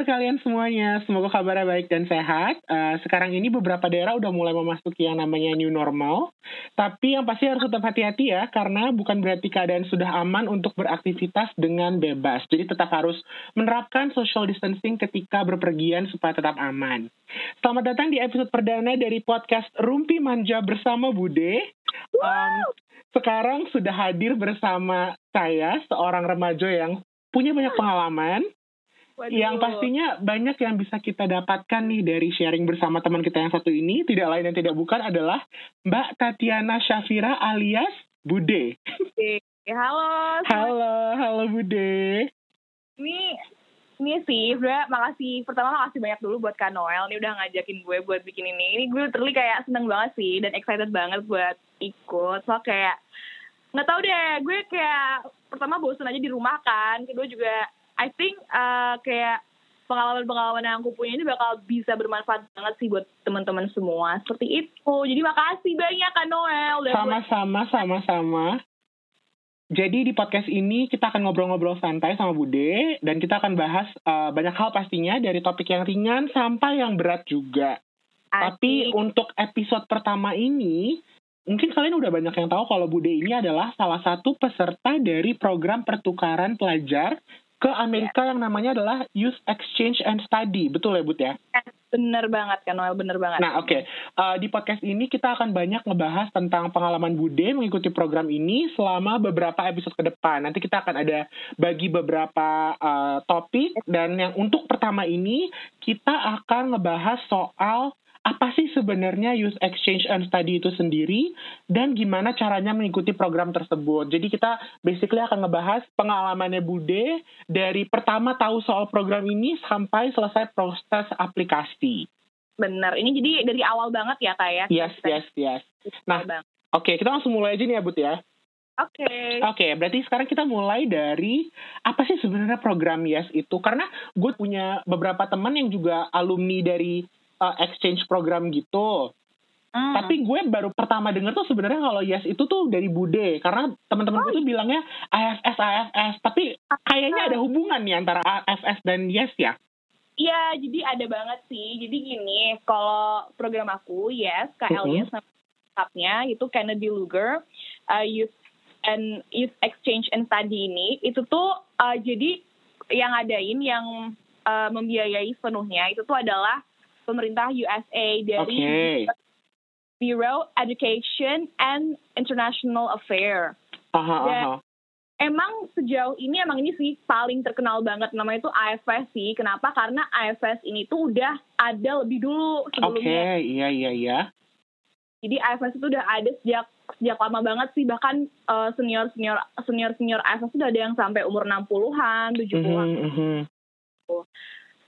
kabar kalian semuanya? Semoga kabarnya baik dan sehat. Uh, sekarang ini beberapa daerah udah mulai memasuki yang namanya new normal. Tapi yang pasti harus tetap hati-hati ya, karena bukan berarti keadaan sudah aman untuk beraktivitas dengan bebas. Jadi tetap harus menerapkan social distancing ketika berpergian supaya tetap aman. Selamat datang di episode perdana dari podcast Rumpi Manja bersama Bude. Um, sekarang sudah hadir bersama saya, seorang remaja yang punya banyak pengalaman, Waduh. Yang pastinya banyak yang bisa kita dapatkan nih dari sharing bersama teman kita yang satu ini. Tidak lain dan tidak bukan adalah Mbak Tatiana Syafira alias Bude. Halo. Halo, halo Bude. Ini ini sih, sebenernya makasih. Pertama makasih banyak dulu buat Kak Noel. Ini udah ngajakin gue buat bikin ini. Ini gue terlihat kayak seneng banget sih dan excited banget buat ikut. So kayak nggak tahu deh, gue kayak pertama bosan aja di rumah kan. Kedua juga I think uh, kayak pengalaman-pengalaman yang aku punya ini bakal bisa bermanfaat banget sih buat teman-teman semua. Seperti itu. Jadi makasih banyak Kak Noel. Sama-sama, sama-sama. Jadi di podcast ini kita akan ngobrol-ngobrol santai sama Bude dan kita akan bahas uh, banyak hal pastinya dari topik yang ringan sampai yang berat juga. Asik. Tapi untuk episode pertama ini mungkin kalian udah banyak yang tahu kalau Bude ini adalah salah satu peserta dari program pertukaran pelajar ke Amerika yeah. yang namanya adalah Youth Exchange and Study. Betul ya, Bud ya? Bener banget kan, Noel. Bener banget. Nah, oke. Okay. Uh, di podcast ini kita akan banyak ngebahas tentang pengalaman Bude mengikuti program ini selama beberapa episode ke depan. Nanti kita akan ada bagi beberapa uh, topik. Dan yang untuk pertama ini, kita akan ngebahas soal apa sih sebenarnya Youth Exchange and Study itu sendiri dan gimana caranya mengikuti program tersebut. Jadi kita basically akan ngebahas pengalamannya Bude dari pertama tahu soal program ini sampai selesai proses aplikasi. Benar, ini jadi dari awal banget ya Kak ya? Yes, yes, yes. Nah, oke okay, kita langsung mulai aja nih ya Bud ya. Oke. Okay. Oke, okay, berarti sekarang kita mulai dari apa sih sebenarnya program Yes itu? Karena gue punya beberapa teman yang juga alumni dari uh, exchange program gitu. Hmm. Tapi gue baru pertama denger tuh sebenarnya kalau Yes itu tuh dari Bude karena teman-teman oh. gue tuh bilangnya AFS AFS tapi kayaknya ada hubungan nih antara AFS dan Yes ya. Iya, jadi ada banget sih. Jadi gini, kalau program aku Yes, KLYes uh -huh. itu Kennedy Luger uh, Youth and Youth Exchange and Study ini itu tuh uh, jadi yang adain yang uh, membiayai sepenuhnya itu tuh adalah pemerintah USA dari okay. Bureau Education and International Affairs. Aha, Dan aha. emang sejauh ini emang ini sih paling terkenal banget namanya itu AFS sih. Kenapa? Karena AFS ini tuh udah ada lebih dulu sebelumnya. Oke, okay, iya iya iya. Jadi AFS itu udah ada sejak sejak lama banget sih bahkan uh, senior senior senior senior AFS udah ada yang sampai umur 60-an, 70-an. Mm -hmm.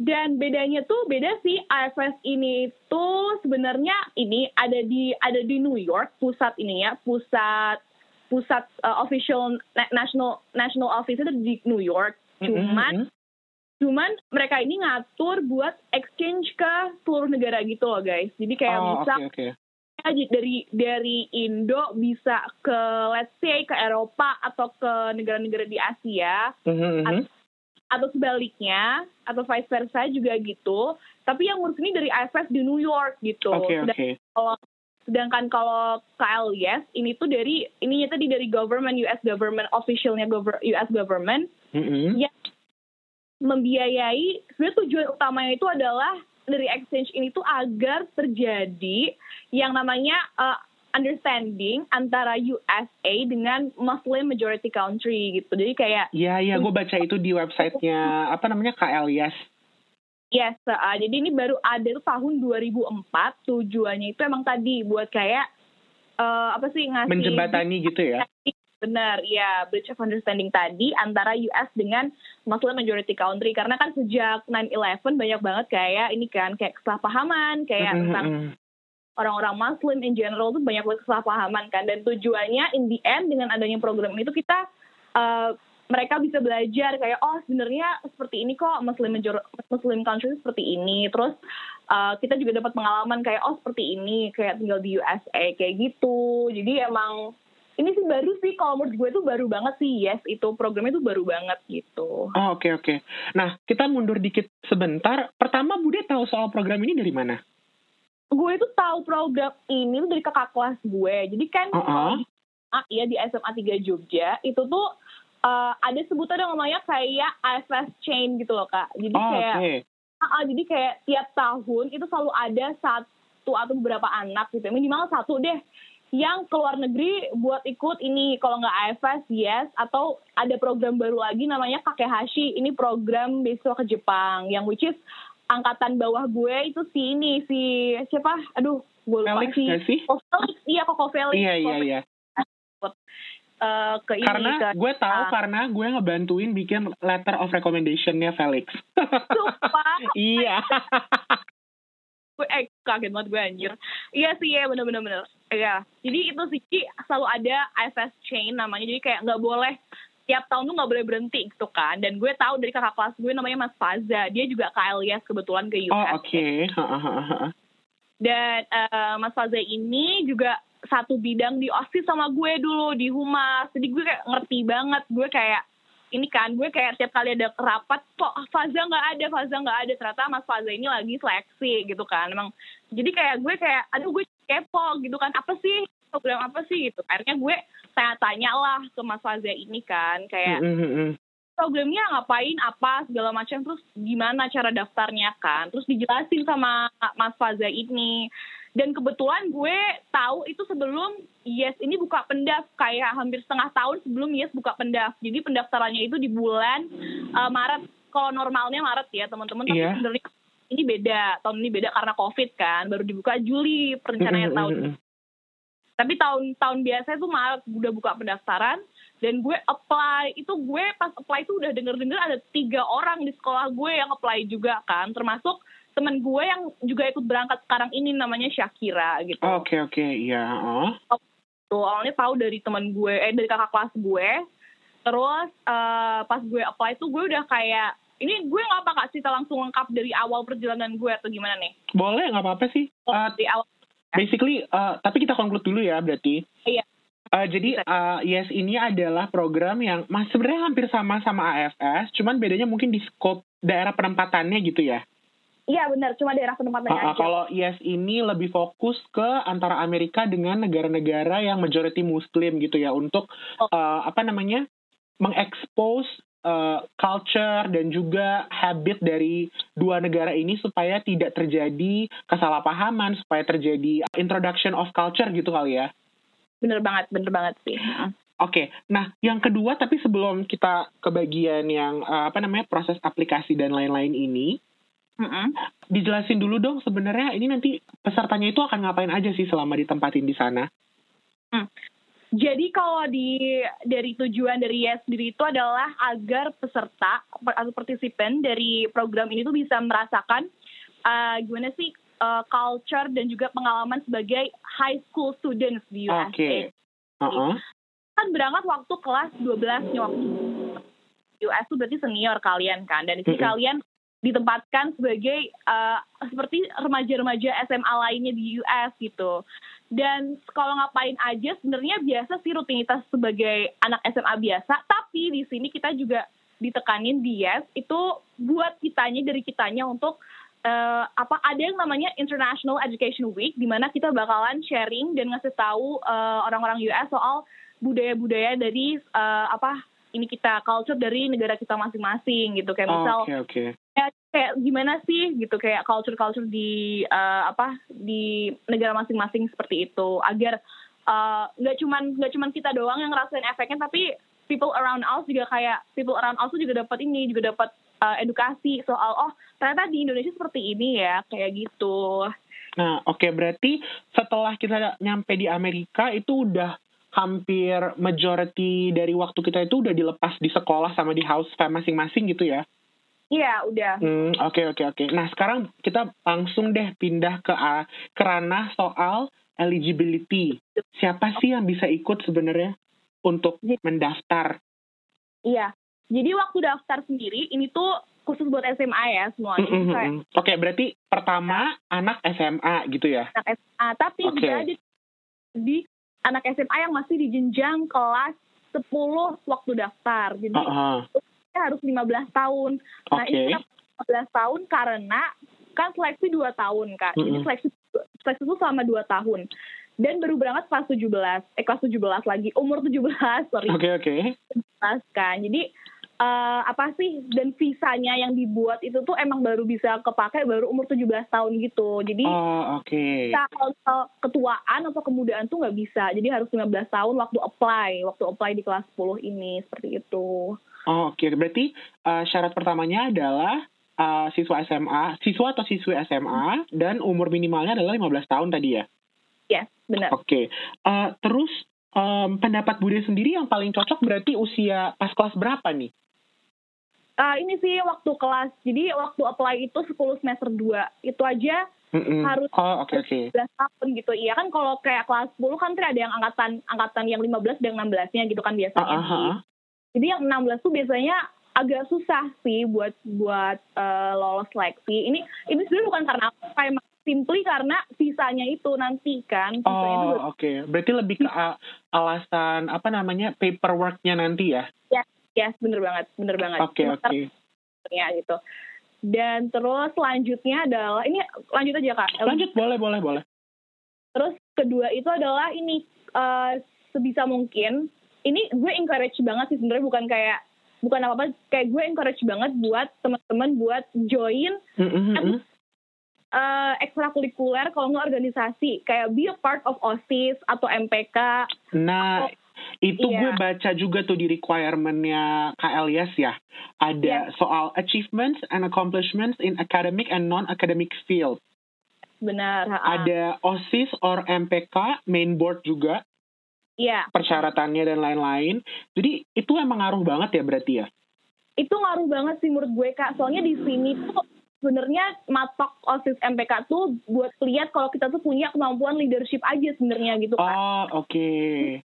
Dan bedanya tuh beda sih AFS ini itu sebenarnya ini ada di ada di New York pusat ini ya pusat pusat uh, official national national office itu di New York. Cuman mm -hmm. cuman mereka ini ngatur buat exchange ke seluruh negara gitu loh guys. Jadi kayak oh, bisa okay, okay. dari dari Indo bisa ke let's say ke Eropa atau ke negara-negara di Asia. Mm -hmm atau sebaliknya atau vice versa juga gitu tapi yang ngurus ini dari IFS di New York gitu okay, sedangkan okay. kalau sedangkan kalau ini tuh dari ini tadi dari government US government officialnya US government mm -hmm. yang membiayai sebenarnya tujuan utamanya itu adalah dari exchange ini tuh agar terjadi yang namanya uh, understanding antara USA dengan Muslim majority country gitu. Jadi kayak Iya, iya, gue baca itu di websitenya apa namanya KLIAS. Yes, uh, jadi ini baru ada tuh tahun 2004. Tujuannya itu emang tadi buat kayak uh, apa sih ngasih menjembatani gitu ya. Benar, ya bridge of understanding tadi antara US dengan Muslim majority country karena kan sejak 9/11 banyak banget kayak ini kan kayak kesalahpahaman kayak mm -hmm. tentang orang-orang Muslim in general tuh banyak kesalahpahaman kan dan tujuannya in the end dengan adanya program itu kita uh, mereka bisa belajar kayak oh sebenarnya seperti ini kok Muslim major Muslim country seperti ini terus uh, kita juga dapat pengalaman kayak oh seperti ini kayak tinggal di USA kayak gitu jadi emang ini sih baru sih kalau menurut gue itu baru banget sih yes itu programnya itu baru banget gitu. Oh oke okay, oke. Okay. Nah kita mundur dikit sebentar. Pertama Bude tahu soal program ini dari mana? Gue itu tahu program ini dari kakak kelas gue. Jadi kan uh -uh. uh, iya di SMA 3 Jogja itu tuh uh, ada sebutan yang namanya kayak IFS chain gitu loh kak. Jadi oh, kayak okay. uh, uh, jadi kayak tiap tahun itu selalu ada satu atau beberapa anak gitu minimal satu deh yang keluar negeri buat ikut ini kalau nggak AFS yes atau ada program baru lagi namanya Kakehashi ini program besok ke Jepang yang which is angkatan bawah gue itu si ini si siapa? Aduh gue lupa Felix, si sih? Oh, Felix. Iya Koko Felix. Iya iya iya. Uh, ke ini karena ke, gue tahu uh, karena gue ngebantuin bikin letter of recommendationnya Felix. Sumpah. iya. gue eh kaget banget gue anjir. Iya sih ya bener bener bener. Iya. Jadi itu sih selalu ada IFS chain namanya. Jadi kayak nggak boleh tiap tahun tuh nggak boleh berhenti gitu kan. Dan gue tahu dari kakak kelas gue namanya Mas Faza. Dia juga ke IELTS kebetulan ke US oh oke. Okay. dan uh, Mas Faza ini juga satu bidang di osis sama gue dulu di humas. Jadi gue kayak ngerti banget. Gue kayak ini kan gue kayak setiap kali ada rapat kok Faza nggak ada? Faza nggak ada? Ternyata Mas Faza ini lagi seleksi gitu kan. Emang jadi kayak gue kayak aduh gue kepo gitu kan. Apa sih program apa sih gitu akhirnya gue tanya tanya lah ke Mas Faza ini kan kayak mm-hmm. programnya ngapain apa segala macam terus gimana cara daftarnya kan terus dijelasin sama Mas Faza ini dan kebetulan gue tahu itu sebelum Yes ini buka pendaf kayak hampir setengah tahun sebelum Yes buka pendaf. Jadi pendaftarannya itu di bulan uh, Maret. Kalau normalnya Maret ya teman-teman. Tapi yeah. sebenarnya ini beda. Tahun ini beda karena COVID kan. Baru dibuka Juli perencanaan tahun. Tapi tahun-tahun biasa itu Maret udah buka pendaftaran dan gue apply itu gue pas apply itu udah denger-denger ada tiga orang di sekolah gue yang apply juga kan termasuk temen gue yang juga ikut berangkat sekarang ini namanya Shakira gitu. Oke okay, oke okay. iya. Oh. Tuh awalnya tahu dari teman gue eh dari kakak kelas gue. Terus uh, pas gue apply tuh gue udah kayak ini gue nggak apa kak cerita langsung lengkap dari awal perjalanan gue atau gimana nih? Boleh nggak apa-apa sih. Uh, di awal. Basically, uh, tapi kita conclude dulu ya berarti. Iya. Uh, jadi uh, Yes ini adalah program yang mas sebenarnya hampir sama sama AFS, cuman bedanya mungkin di scope daerah penempatannya gitu ya. Iya benar, cuma daerah penempatannya uh, aja. Kalau IS ini lebih fokus ke antara Amerika dengan negara-negara yang majority Muslim gitu ya untuk oh. uh, apa namanya mengekspos uh, culture dan juga habit dari dua negara ini supaya tidak terjadi kesalahpahaman, supaya terjadi introduction of culture gitu kali ya. Bener banget, bener banget sih. Oke, okay. nah yang kedua tapi sebelum kita ke bagian yang uh, apa namanya proses aplikasi dan lain-lain ini, Mm-hmm. Dijelasin dulu dong sebenarnya ini nanti pesertanya itu akan ngapain aja sih selama ditempatin di sana? Hmm. Jadi kalau di dari tujuan dari Yes sendiri itu adalah agar peserta atau partisipan dari program ini tuh bisa merasakan uh, gimana sih uh, culture dan juga pengalaman sebagai high school students di USA. Oke. Okay. Uh-huh. Kan berangkat waktu kelas 12 nya waktu US itu berarti senior kalian kan dan di mm-hmm. kalian ditempatkan sebagai uh, seperti remaja-remaja SMA lainnya di US gitu. Dan kalau ngapain aja sebenarnya biasa sih rutinitas sebagai anak SMA biasa, tapi di sini kita juga ditekanin di yes itu buat kitanya dari kitanya untuk uh, apa ada yang namanya International Education Week di mana kita bakalan sharing dan ngasih tahu uh, orang-orang US soal budaya-budaya dari uh, apa ini kita culture dari negara kita masing-masing gitu. Kayak misal okay, okay ya kayak gimana sih gitu kayak culture culture di uh, apa di negara masing-masing seperti itu agar eh, nggak uh, cuman nggak cuman kita doang yang ngerasain efeknya tapi people around us juga kayak people around us juga dapat ini juga dapat uh, edukasi soal oh ternyata di Indonesia seperti ini ya kayak gitu. Nah oke okay, berarti setelah kita nyampe di Amerika itu udah hampir majority dari waktu kita itu udah dilepas di sekolah sama di house masing-masing gitu ya? Iya, udah. Hmm, oke okay, oke okay, oke. Okay. Nah, sekarang kita langsung deh pindah ke uh, ke ranah soal eligibility. Siapa sih yang bisa ikut sebenarnya untuk mendaftar? Iya. Jadi waktu daftar sendiri ini tuh khusus buat SMA ya semuanya. Mm -hmm. Oke, okay, berarti pertama ya. anak SMA gitu ya? Anak SMA, tapi okay. juga di, di anak SMA yang masih di jenjang kelas 10 waktu daftar. Jadi uh -huh. Harus 15 tahun. Okay. Nah, ini 15 tahun karena kan seleksi 2 tahun, Kak. Mm -hmm. Jadi seleksi seleksi itu selama 2 tahun. Dan baru berangkat kelas 17. Eh, kelas 17 lagi. Umur 17, sorry. Oke, okay, oke. Okay. kan. Jadi, uh, apa sih dan visanya yang dibuat itu tuh emang baru bisa kepake baru umur 17 tahun gitu. Jadi oh, oke. Okay. kalau ketuaan atau kemudaan tuh nggak bisa. Jadi harus 15 tahun waktu apply, waktu apply di kelas 10 ini seperti itu. Oh, oke. Okay. Berarti uh, syarat pertamanya adalah uh, siswa SMA, siswa atau siswi SMA dan umur minimalnya adalah 15 tahun tadi ya? Yes, benar. Oke. Okay. Uh, terus um, pendapat Bude sendiri yang paling cocok berarti usia pas kelas berapa nih? Uh, ini sih waktu kelas. Jadi waktu apply itu 10 semester 2. Itu aja Mm-mm. harus oh, okay, okay. 11 tahun gitu. Iya kan kalau kayak kelas 10 kan ada yang angkatan angkatan yang 15 dan 16-nya gitu kan biasanya. Uh, uh-huh. Jadi yang 16 tuh biasanya agak susah sih buat buat uh, lolos seleksi. Ini ini sebenarnya bukan karena apa, kayak simply karena visanya itu nanti kan. oh, oke. Okay. Berarti lebih ke alasan apa namanya paperworknya nanti ya? Ya, yes, bener banget, bener banget. Oke, okay, oke. Okay. Ya gitu. Dan terus selanjutnya adalah ini lanjut aja kak. Lanjut, boleh, boleh, boleh. Terus kedua itu adalah ini uh, sebisa mungkin. Ini gue encourage banget sih sebenarnya bukan kayak bukan apa apa kayak gue encourage banget buat teman-teman buat join mm -hmm. uh, ekstrakurikuler kalau nggak organisasi kayak be a part of osis atau MPK. Nah, atau, itu iya. gue baca juga tuh di requirementnya KLIS ya. Ada yeah. soal achievements and accomplishments in academic and non-academic field. Benar. Ha -ha. Ada OSIS or MPK, main board juga. Iya. Persyaratannya dan lain-lain. Jadi itu emang ngaruh banget ya berarti ya? Itu ngaruh banget sih menurut gue kak. Soalnya di sini tuh sebenarnya matok osis MPK tuh buat lihat kalau kita tuh punya kemampuan leadership aja sebenarnya gitu kan. Oh oke. Okay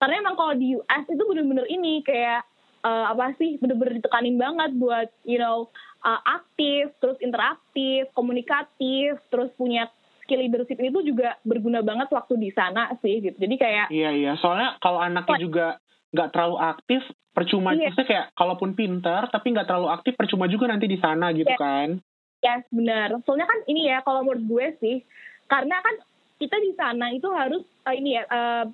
karena emang kalau di US itu bener-bener ini kayak uh, apa sih bener-bener ditekanin banget buat you know uh, aktif terus interaktif komunikatif terus punya skill leadership itu juga berguna banget waktu di sana sih gitu. Jadi kayak iya iya. Soalnya kalau anaknya juga nggak terlalu aktif percuma iya. juga kayak kalaupun pinter tapi nggak terlalu aktif percuma juga nanti di sana gitu yes. kan? Yes benar. Soalnya kan ini ya kalau menurut gue sih karena kan kita di sana itu harus uh, ini ya uh,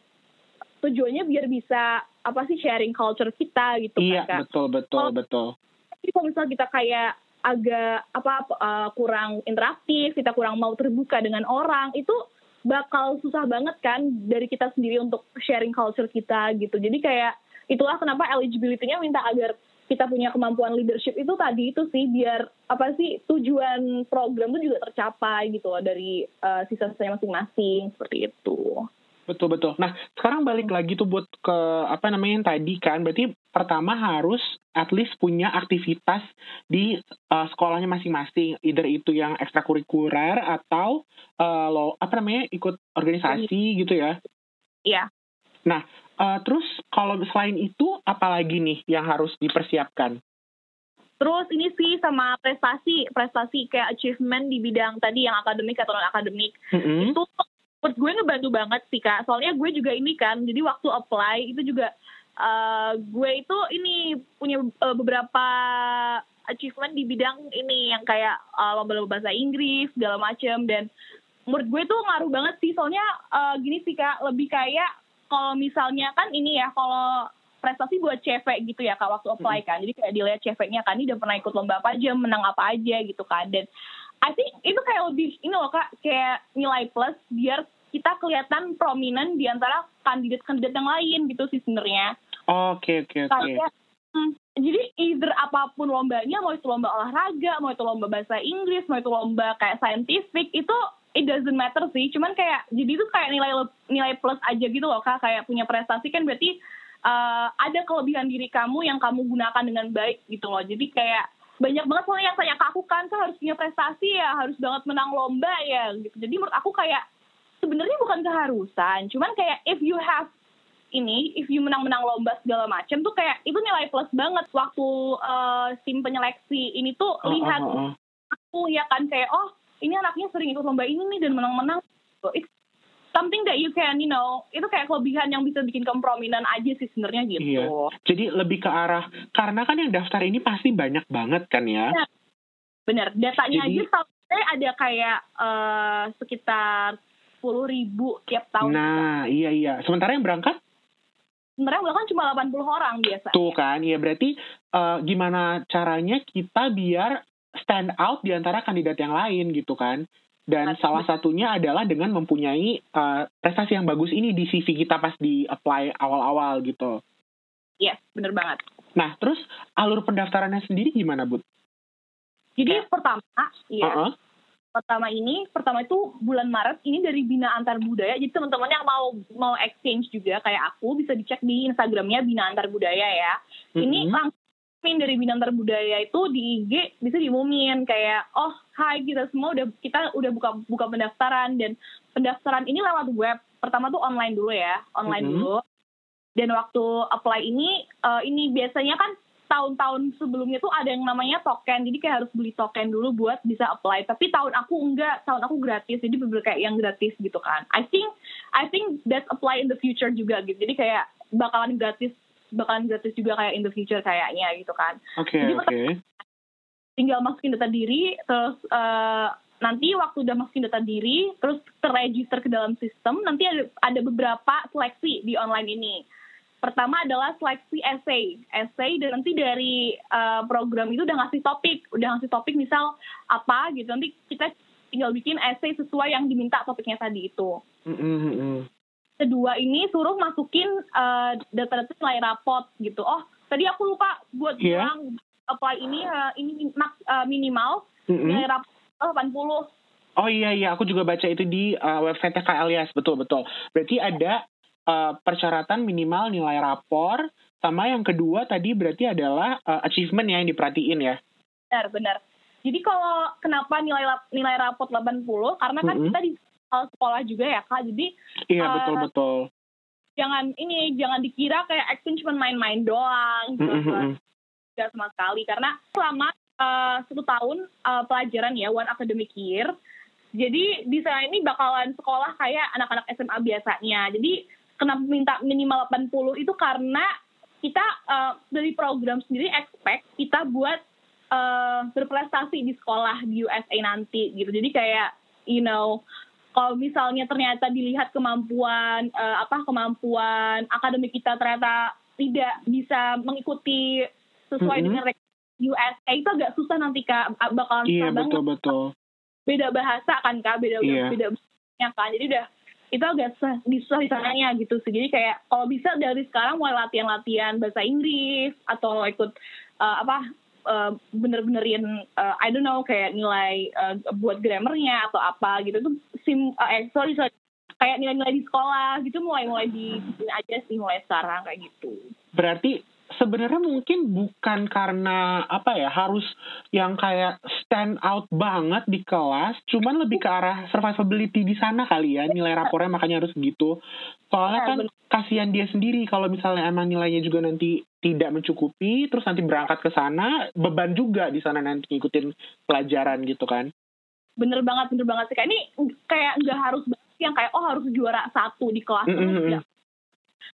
tujuannya biar bisa apa sih sharing culture kita gitu iya, kan betul betul kalo, betul. jadi kalau misalnya kita kayak agak apa uh, kurang interaktif kita kurang mau terbuka dengan orang itu bakal susah banget kan dari kita sendiri untuk sharing culture kita gitu jadi kayak itulah kenapa eligibility-nya minta agar kita punya kemampuan leadership itu tadi itu sih biar apa sih tujuan program itu juga tercapai gitu loh dari uh, sisa-sisanya masing-masing seperti itu. Betul betul. Nah sekarang balik lagi tuh buat ke apa namanya yang tadi kan, berarti pertama harus at least punya aktivitas di uh, sekolahnya masing-masing, either itu yang ekstrakurikuler atau uh, lo apa namanya ikut organisasi gitu ya? Iya. Nah uh, terus kalau selain itu apalagi nih yang harus dipersiapkan? Terus ini sih sama prestasi, prestasi kayak achievement di bidang tadi yang akademik atau non akademik. Mm -hmm. Itu menurut gue ngebantu banget sih kak. Soalnya gue juga ini kan jadi waktu apply itu juga uh, gue itu ini punya uh, beberapa achievement di bidang ini yang kayak uh, lomba-lomba bahasa Inggris segala macem dan menurut gue tuh ngaruh banget sih. Soalnya uh, gini sih kak lebih kayak kalau misalnya kan ini ya kalau prestasi buat cewek gitu ya kak waktu apply kan. Jadi kayak dilihat ceweknya kan ini udah pernah ikut lomba apa aja menang apa aja gitu kan. Dan I think itu kayak lebih ini loh kak kayak nilai plus biar kita kelihatan prominent di antara kandidat-kandidat yang lain gitu sih sebenarnya. Oke oke oke. Hmm, jadi either apa pun lombanya, mau itu lomba olahraga, mau itu lomba bahasa Inggris, mau itu lomba kayak scientific, itu it doesn't matter sih. Cuman kayak jadi itu kayak nilai nilai plus aja gitu loh kak. Kayak punya prestasi kan berarti uh, ada kelebihan diri kamu yang kamu gunakan dengan baik gitu loh. Jadi kayak banyak banget soalnya yang tanya ke aku kan, kan harus punya prestasi ya, harus banget menang lomba ya gitu. Jadi menurut aku kayak sebenarnya bukan keharusan. Cuman kayak if you have ini if you menang-menang lomba segala macam tuh kayak itu nilai plus banget. Waktu uh, tim penyeleksi ini tuh oh, lihat oh, oh. aku ya kan kayak oh ini anaknya sering ikut lomba ini nih dan menang-menang. So, it's something that you can you know itu kayak kelebihan yang bisa bikin kamu prominent aja sih sebenarnya gitu. Iya. jadi lebih ke arah karena kan yang daftar ini pasti banyak banget kan ya, ya bener. Datanya jadi, aja saya ada kayak uh, sekitar sepuluh ribu tiap tahun nah iya iya sementara yang berangkat sebenarnya bahkan cuma 80 orang biasa. Tuh kan, ya berarti uh, gimana caranya kita biar stand out di antara kandidat yang lain gitu kan. Dan salah satunya adalah dengan mempunyai uh, prestasi yang bagus ini di CV kita pas di apply awal-awal gitu. Yes, bener banget. Nah, terus alur pendaftarannya sendiri gimana, Bud? Jadi pertama, ya, uh -uh pertama ini pertama itu bulan Maret ini dari Bina Antar Budaya. Jadi teman-teman yang mau mau exchange juga kayak aku bisa dicek di Instagramnya Bina Antar Budaya ya. Mm-hmm. ini langsung dari Bina Antar Budaya itu di IG bisa diumumin kayak oh hai kita semua udah kita udah buka buka pendaftaran. Dan pendaftaran ini lewat web. Pertama tuh online dulu ya online mm-hmm. dulu. Dan waktu apply ini uh, ini biasanya kan tahun-tahun sebelumnya tuh ada yang namanya token. Jadi kayak harus beli token dulu buat bisa apply. Tapi tahun aku enggak. Tahun aku gratis. Jadi bener kayak yang gratis gitu kan. I think I think that apply in the future juga gitu. Jadi kayak bakalan gratis bakalan gratis juga kayak in the future kayaknya gitu kan. Okay, jadi okay. tinggal masukin data diri terus uh, nanti waktu udah masukin data diri terus terregister ke dalam sistem nanti ada ada beberapa seleksi di online ini pertama adalah seleksi essay essay dan nanti dari uh, program itu udah ngasih topik udah ngasih topik misal apa gitu nanti kita tinggal bikin essay sesuai yang diminta topiknya tadi itu mm-hmm. kedua ini suruh masukin uh, data-data nilai rapot gitu oh tadi aku lupa buat yeah. bilang apply ini uh, ini uh, minimal mm-hmm. nilai rapot 80 Oh iya iya, aku juga baca itu di uh, website KLIAS, betul betul. Berarti ada uh, persyaratan minimal nilai rapor, sama yang kedua tadi berarti adalah uh, achievement ya yang diperhatiin ya. Benar, benar. Jadi kalau kenapa nilai nilai raport 80? Karena kan mm -hmm. kita di sekolah juga ya Kak. Jadi Iya, uh, betul betul. Jangan ini jangan dikira kayak acting cuma main-main doang gitu. Mm -hmm. Gak sama sekali karena selama uh, satu tahun uh, pelajaran ya one academic year. Jadi di sana ini bakalan sekolah kayak anak-anak SMA biasanya. Jadi kenapa minta minimal 80 itu karena kita uh, dari program sendiri expect kita buat uh, berprestasi di sekolah di USA nanti gitu. Jadi kayak you know kalau misalnya ternyata dilihat kemampuan uh, apa kemampuan akademik kita ternyata tidak bisa mengikuti sesuai mm -hmm. dengan USA itu agak susah nanti kak bakalan iya, betul, betul. beda bahasa kan kak beda yeah. beda ya kan jadi udah itu agak susah di sananya gitu sih. Jadi kayak kalau bisa dari sekarang mulai latihan-latihan bahasa Inggris atau ikut uh, apa uh, bener-benerin uh, I don't know kayak nilai uh, buat grammarnya atau apa gitu tuh sim uh, eh, sorry sorry kayak nilai-nilai di sekolah gitu mulai-mulai di aja sih mulai sekarang kayak gitu. Berarti sebenarnya mungkin bukan karena apa ya harus yang kayak stand out banget di kelas, cuman lebih ke arah survivability di sana kali ya nilai rapornya makanya harus gitu. Soalnya kan kasihan dia sendiri kalau misalnya emang nilainya juga nanti tidak mencukupi, terus nanti berangkat ke sana beban juga di sana nanti ngikutin pelajaran gitu kan. Bener banget, bener banget sih. Kayak ini kayak nggak harus yang kayak oh harus juara satu di kelas mm -hmm. terus ya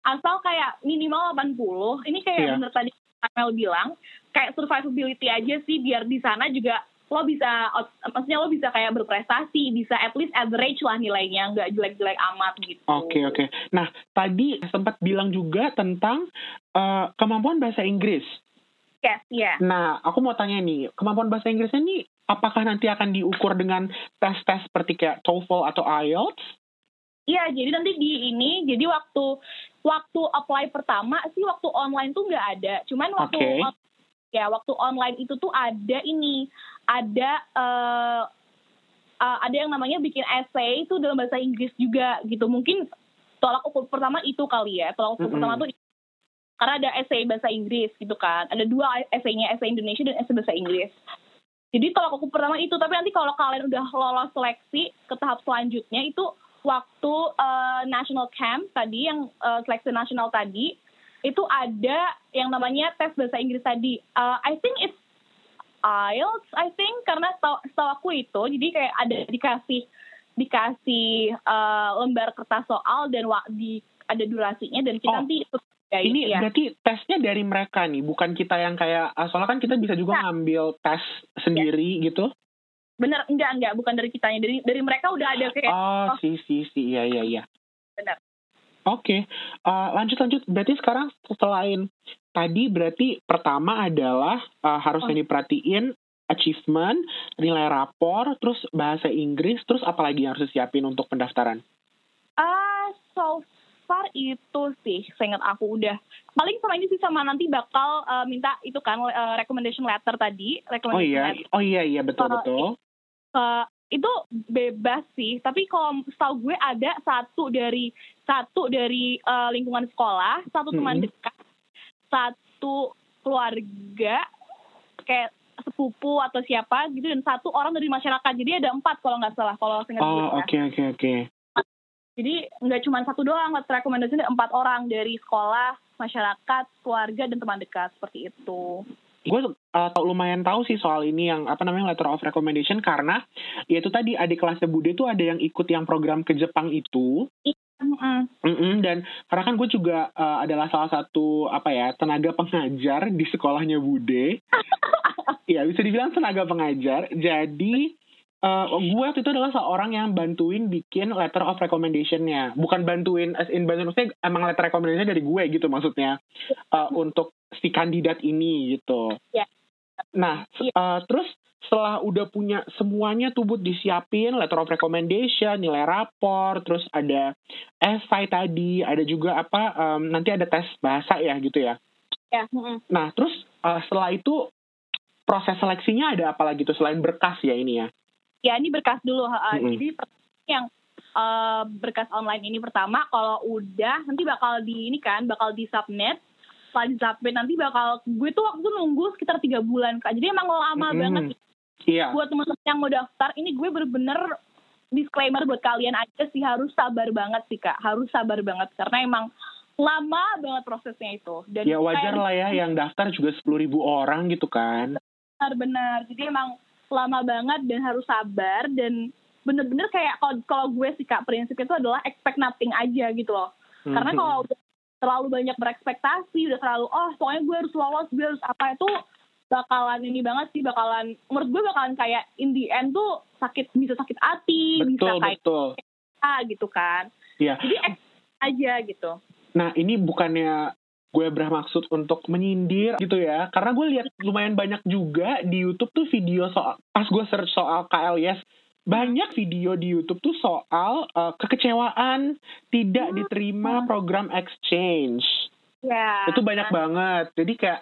asal kayak minimal 80 ini kayak yeah. bener tadi Amel bilang kayak survivability aja sih biar di sana juga lo bisa maksudnya lo bisa kayak berprestasi bisa at least average lah nilainya nggak jelek-jelek amat gitu. Oke okay, oke. Okay. Nah tadi sempat bilang juga tentang uh, kemampuan bahasa Inggris. Yes, yeah. Nah aku mau tanya nih kemampuan bahasa Inggrisnya nih apakah nanti akan diukur dengan tes-tes seperti kayak TOEFL atau IELTS? Iya, jadi nanti di ini, jadi waktu waktu apply pertama sih waktu online tuh nggak ada. Cuman waktu okay. ya waktu online itu tuh ada ini, ada uh, uh, ada yang namanya bikin essay itu dalam bahasa Inggris juga gitu. Mungkin tolak ukur pertama itu kali ya. Tolak ukur mm -hmm. pertama tuh karena ada essay bahasa Inggris gitu kan. Ada dua essaynya, essay Indonesia dan essay bahasa Inggris. Jadi tolak ukur pertama itu, tapi nanti kalau kalian udah lolos seleksi ke tahap selanjutnya itu waktu uh, national camp tadi yang uh, seleksi nasional tadi itu ada yang namanya tes bahasa Inggris tadi. Uh, I think it's IELTS, I think karena setahu, setahu aku itu jadi kayak ada dikasih dikasih uh, lembar kertas soal dan di ada durasinya dan kita oh. nanti Ya, ini ya. berarti tesnya dari mereka nih, bukan kita yang kayak soalnya kan kita bisa juga nah. ngambil tes sendiri ya. gitu. Bener, enggak enggak, bukan dari kitanya, dari dari mereka udah ada kayak. Oh, oh. si si si, iya iya iya. Benar. Oke, okay. uh, lanjut lanjut. Berarti sekarang selain tadi berarti pertama adalah uh, harus oh. yang diperhatiin achievement, nilai rapor, terus bahasa Inggris, terus apalagi yang harus disiapin untuk pendaftaran? Ah, uh, so far itu sih seingat aku udah paling sama ini sih sama nanti bakal uh, minta itu kan uh, recommendation letter tadi recommendation oh iya letter. oh iya iya betul uh, betul uh, itu bebas sih tapi kalau setahu gue ada satu dari satu dari uh, lingkungan sekolah satu teman hmm. dekat satu keluarga kayak sepupu atau siapa gitu dan satu orang dari masyarakat jadi ada empat kalau nggak salah kalau saya oh oke oke oke jadi nggak cuma satu doang, rekomendasi ada empat orang dari sekolah, masyarakat, keluarga, dan teman dekat seperti itu. Gue uh, lumayan tahu sih soal ini yang apa namanya letter of recommendation karena ya itu tadi adik kelasnya Bude tuh ada yang ikut yang program ke Jepang itu. Mm -mm. Mm -mm, dan karena kan gue juga uh, adalah salah satu apa ya tenaga pengajar di sekolahnya Bude. ya bisa dibilang tenaga pengajar. Jadi uh, gue waktu itu adalah seorang yang bantuin bikin letter of recommendation-nya. Bukan bantuin, as in bantuin, maksudnya emang letter recommendation dari gue gitu maksudnya. Uh, untuk si kandidat ini gitu. Yeah. Nah, uh, terus setelah udah punya semuanya tuh buat disiapin, letter of recommendation, nilai rapor, terus ada essay tadi, ada juga apa, um, nanti ada tes bahasa ya gitu ya. Yeah. Mm -hmm. Nah, terus uh, setelah itu proses seleksinya ada apa lagi tuh selain berkas ya ini ya? Ya ini berkas dulu uh, mm -hmm. jadi yang uh, berkas online ini pertama kalau udah nanti bakal di ini kan bakal di submit setelah di submit nanti bakal gue tuh waktu nunggu sekitar tiga bulan kak. Jadi emang lama mm -hmm. banget. Yeah. buat teman-teman yang mau daftar ini gue bener-bener disclaimer buat kalian aja sih harus sabar banget sih kak. Harus sabar banget karena emang lama banget prosesnya itu. Dan ya wajar lah ya yang daftar juga sepuluh ribu orang gitu kan. Benar-benar jadi emang lama banget dan harus sabar dan bener-bener kayak kalau kalau gue sih kak prinsip itu adalah expect nothing aja gitu loh mm-hmm. karena kalau udah terlalu banyak berekspektasi udah terlalu oh pokoknya gue harus lolos gue harus apa itu bakalan ini banget sih bakalan menurut gue bakalan kayak in the end tuh sakit bisa sakit hati betul, bisa kayak betul. ah gitu kan yeah. jadi aja gitu nah ini bukannya gue bermaksud untuk menyindir gitu ya karena gue lihat lumayan banyak juga di YouTube tuh video soal pas gue search soal KLIS banyak video di YouTube tuh soal uh, kekecewaan tidak hmm. diterima program exchange yeah. itu banyak banget jadi kayak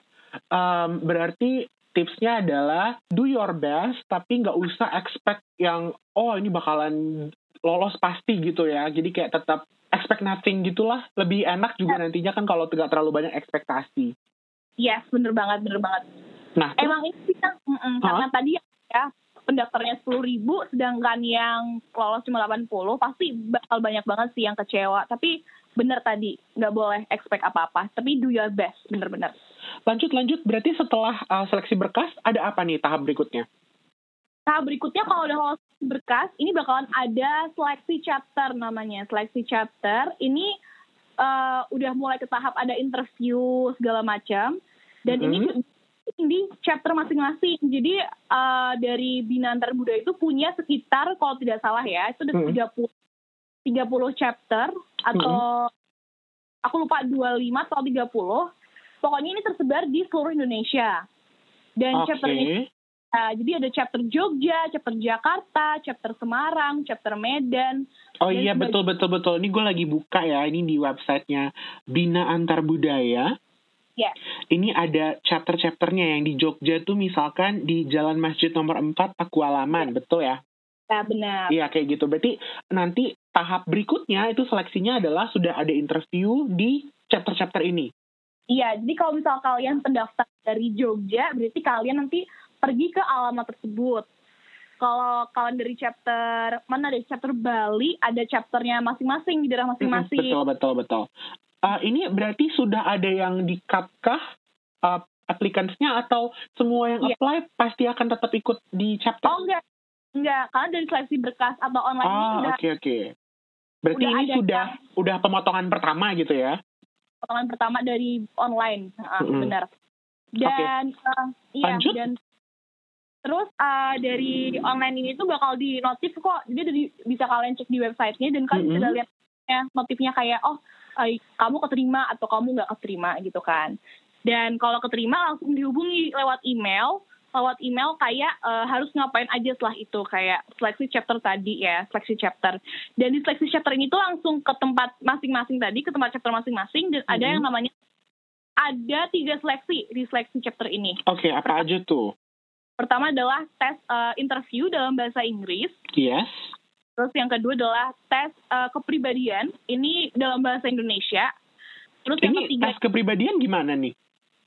um, berarti tipsnya adalah do your best tapi nggak usah expect yang oh ini bakalan lolos pasti gitu ya jadi kayak tetap expect nothing gitulah lebih enak juga ya. nantinya kan kalau tidak terlalu banyak ekspektasi. Yes, bener banget, bener banget. Nah, emang ini kan mm -mm, huh? karena tadi ya pendaftarnya sepuluh ribu, sedangkan yang lolos cuma 80, pasti bakal banyak banget sih yang kecewa. Tapi bener tadi, nggak boleh expect apa-apa. Tapi do your best, bener-bener. Lanjut, lanjut. Berarti setelah uh, seleksi berkas, ada apa nih tahap berikutnya? Tahap berikutnya kalau udah lolos berkas, ini bakalan ada seleksi chapter namanya. Seleksi chapter ini uh, udah mulai ke tahap ada interview segala macam. Dan mm -hmm. ini mm-hmm. di chapter masing-masing. Jadi uh, dari Bina Antar Budaya itu punya sekitar kalau tidak salah ya, itu ada mm -hmm. 30 30 chapter atau mm -hmm. aku lupa 25 atau 30. Pokoknya ini tersebar di seluruh Indonesia. Dan okay. chapter ini Uh, jadi ada chapter Jogja, chapter Jakarta, chapter Semarang, chapter Medan. Oh iya betul betul betul. Ini gue lagi buka ya. Ini di websitenya Bina Antar Budaya. Ya. Yeah. Ini ada chapter-chapternya yang di Jogja tuh misalkan di Jalan Masjid nomor 4 Pakualaman, yeah. betul ya? Ya benar. Iya kayak gitu. Berarti nanti tahap berikutnya itu seleksinya adalah sudah ada interview di chapter-chapter ini. Iya, jadi kalau misal kalian pendaftar dari Jogja, berarti kalian nanti pergi ke alamat tersebut. Kalau kalian dari chapter mana dari chapter Bali ada chapternya masing-masing di daerah masing-masing. betul betul betul. Uh, ini berarti sudah ada yang dikatkah uh, applicants atau semua yang yeah. apply pasti akan tetap ikut di chapter? Oh enggak, Enggak, karena dari seleksi berkas atau online oh, ini udah oke okay, oke. Okay. Berarti udah ini ada sudah udah pemotongan pertama gitu ya? Potongan pertama dari online, uh, Mm-mm. benar. Dan uh, iya Lanjut. dan terus uh, dari online ini tuh bakal di notif kok. Jadi dari, bisa kalian cek di websitenya dan kalian bisa Mm-mm. lihat ya, notifnya kayak oh eh, kamu keterima atau kamu nggak keterima gitu kan. Dan kalau keterima langsung dihubungi lewat email lewat email kayak eh, harus ngapain aja setelah itu kayak seleksi chapter tadi ya seleksi chapter dan di seleksi chapter ini tuh langsung ke tempat masing-masing tadi ke tempat chapter masing-masing dan ada Mhm. yang namanya ada tiga seleksi di seleksi chapter ini Oke, apa aja tuh? Pertama adalah tes eh, interview dalam bahasa Inggris Yes. terus yang kedua adalah tes eh, kepribadian ini dalam bahasa Indonesia terus yang Ini ketiga tes kepribadian gimana nih?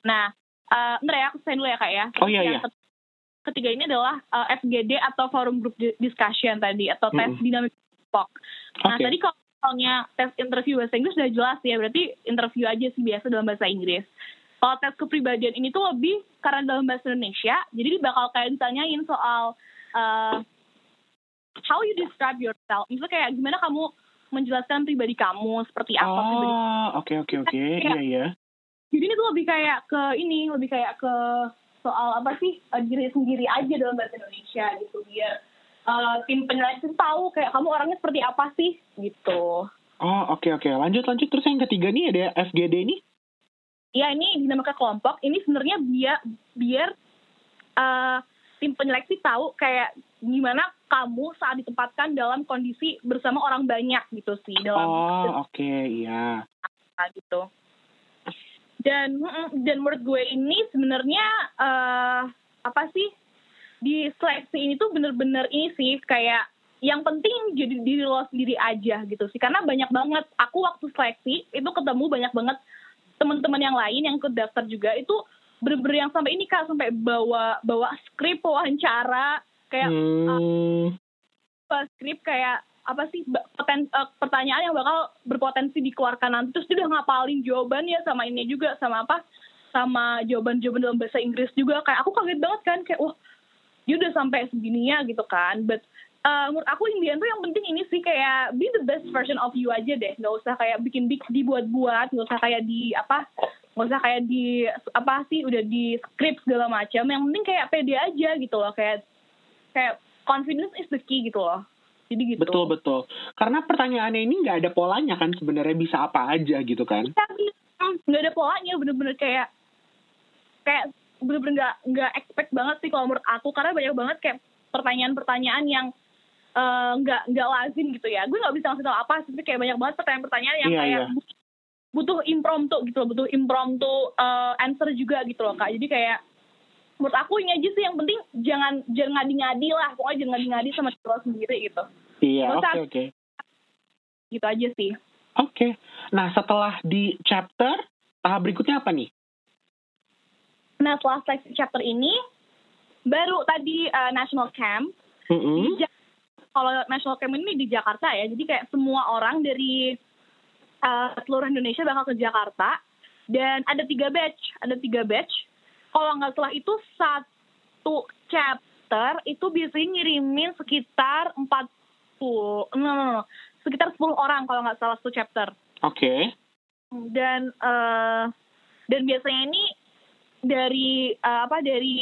Nah, uh, bentar ya, aku dulu ya kak ya. Oh, iya, Yang iya. ket- Ketiga ini adalah uh, FGD atau Forum Group Di- Discussion tadi, atau tes Mm-mm. dinamik kelompok. Nah, Oke. tadi kalau misalnya tes interview bahasa Inggris sudah jelas ya, berarti interview aja sih biasa dalam bahasa Inggris. Kalau tes kepribadian ini tuh lebih karena dalam bahasa Indonesia, jadi bakal kayak ditanyain soal uh, how you describe yourself. Misalnya kayak gimana kamu menjelaskan pribadi kamu, seperti apa pribadi Oh, oke oke oke. Iya iya. jadi ini tuh lebih kayak ke ini lebih kayak ke soal apa sih eh, diri sendiri aja dalam bahasa Indonesia gitu biar eh, tim penyeleksi tahu kayak kamu orangnya seperti apa sih gitu Oh, oke oke. Lanjut lanjut terus yang ketiga nih ada FGD nih. Ya ini dinamika kelompok ini sebenarnya biar biar eh, tim penyeleksi tahu kayak gimana kamu saat ditempatkan dalam kondisi bersama orang banyak gitu sih dalam Oh, oke, iya. Nah, gitu. Dan dan menurut gue ini sebenarnya eh apa sih di seleksi ini tuh bener-bener ini sih kayak yang penting jadi diri lo sendiri aja gitu sih karena banyak banget aku waktu seleksi itu ketemu banyak banget teman-teman yang lain yang ikut daftar juga itu bener-bener yang sampai ini kak sampai bawa bawa skrip wawancara kayak Hmm, apa, skrip kayak apa sih poten, eh, pertanyaan yang bakal berpotensi dikeluarkan nanti terus dia udah ngapalin jawabannya sama ini juga sama apa sama jawaban-jawaban dalam bahasa Inggris juga kayak aku kaget banget kan kayak wah dia udah sampai segininya gitu kan but eh, menurut aku Indian tuh yang penting ini sih kayak be the best version of you aja deh. Nggak usah kayak bikin big dibuat-buat nggak usah kayak di apa nggak usah kayak di apa sih udah di script segala macam. Yang penting kayak pede aja gitu loh kayak kayak confidence is the key gitu loh. Jadi gitu. Betul betul. Karena pertanyaannya ini nggak ada polanya kan sebenarnya bisa apa aja gitu kan. tapi mm, nggak ada polanya bener-bener kayak kayak bener-bener nggak nggak expect banget sih kalau menurut aku. Karena banyak banget kayak pertanyaan-pertanyaan yang eh, nggak nggak lazim gitu ya gue nggak bisa ngasih tau apa tapi kayak banyak banget pertanyaan-pertanyaan yang Iya, kayak bu- butuh impromptu gitu loh butuh impromptu eh, answer juga gitu loh kak jadi kayak menurut aku ini aja sih yang penting jangan jangan ngadi-ngadi lah pokoknya jangan ngadi-ngadi sama diri lo sendiri gitu Iya, oke oke. gitu aja sih Oke. Nah, setelah di chapter tahap berikutnya apa nih? Nah, setelah chapter ini, baru tadi uh, National Camp. Di Ja- Kalau National Camp ini di Jakarta ya, jadi kayak semua orang dari uh, seluruh Indonesia bakal ke Jakarta. Dan ada tiga batch, ada tiga batch. Kalau nggak salah itu satu chapter itu biasanya ngirimin sekitar 40, no, no, no, sekitar 10 orang kalau nggak salah satu chapter Oke. dan eh dan biasanya ini dari eh, apa dari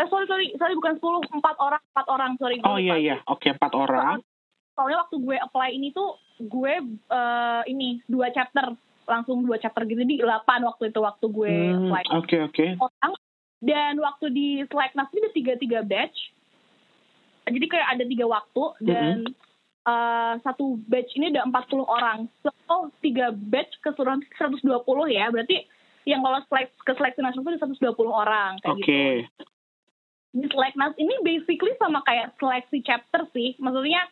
eh sorry sorry. Sorry bukan 10 empat orang empat orang. Sorry gue Oh iya iya. Oke, empat orang. soalnya waktu gue apply ini tuh gue eh, ini dua chapter. Langsung dua chapter gitu. Di 8 waktu itu waktu gue Hmm, apply. Oke oke. orang dan waktu di Slacknas ini ada tiga tiga batch. Jadi kayak ada tiga waktu dan eh, satu batch ini ada 40 orang. So tiga batch keseluruhan 120 ya. Berarti yang kalau selek ke seleksi nasional itu ada 120 orang kayak Oke. gitu di Slacknas ini basically sama kayak seleksi chapter sih. Maksudnya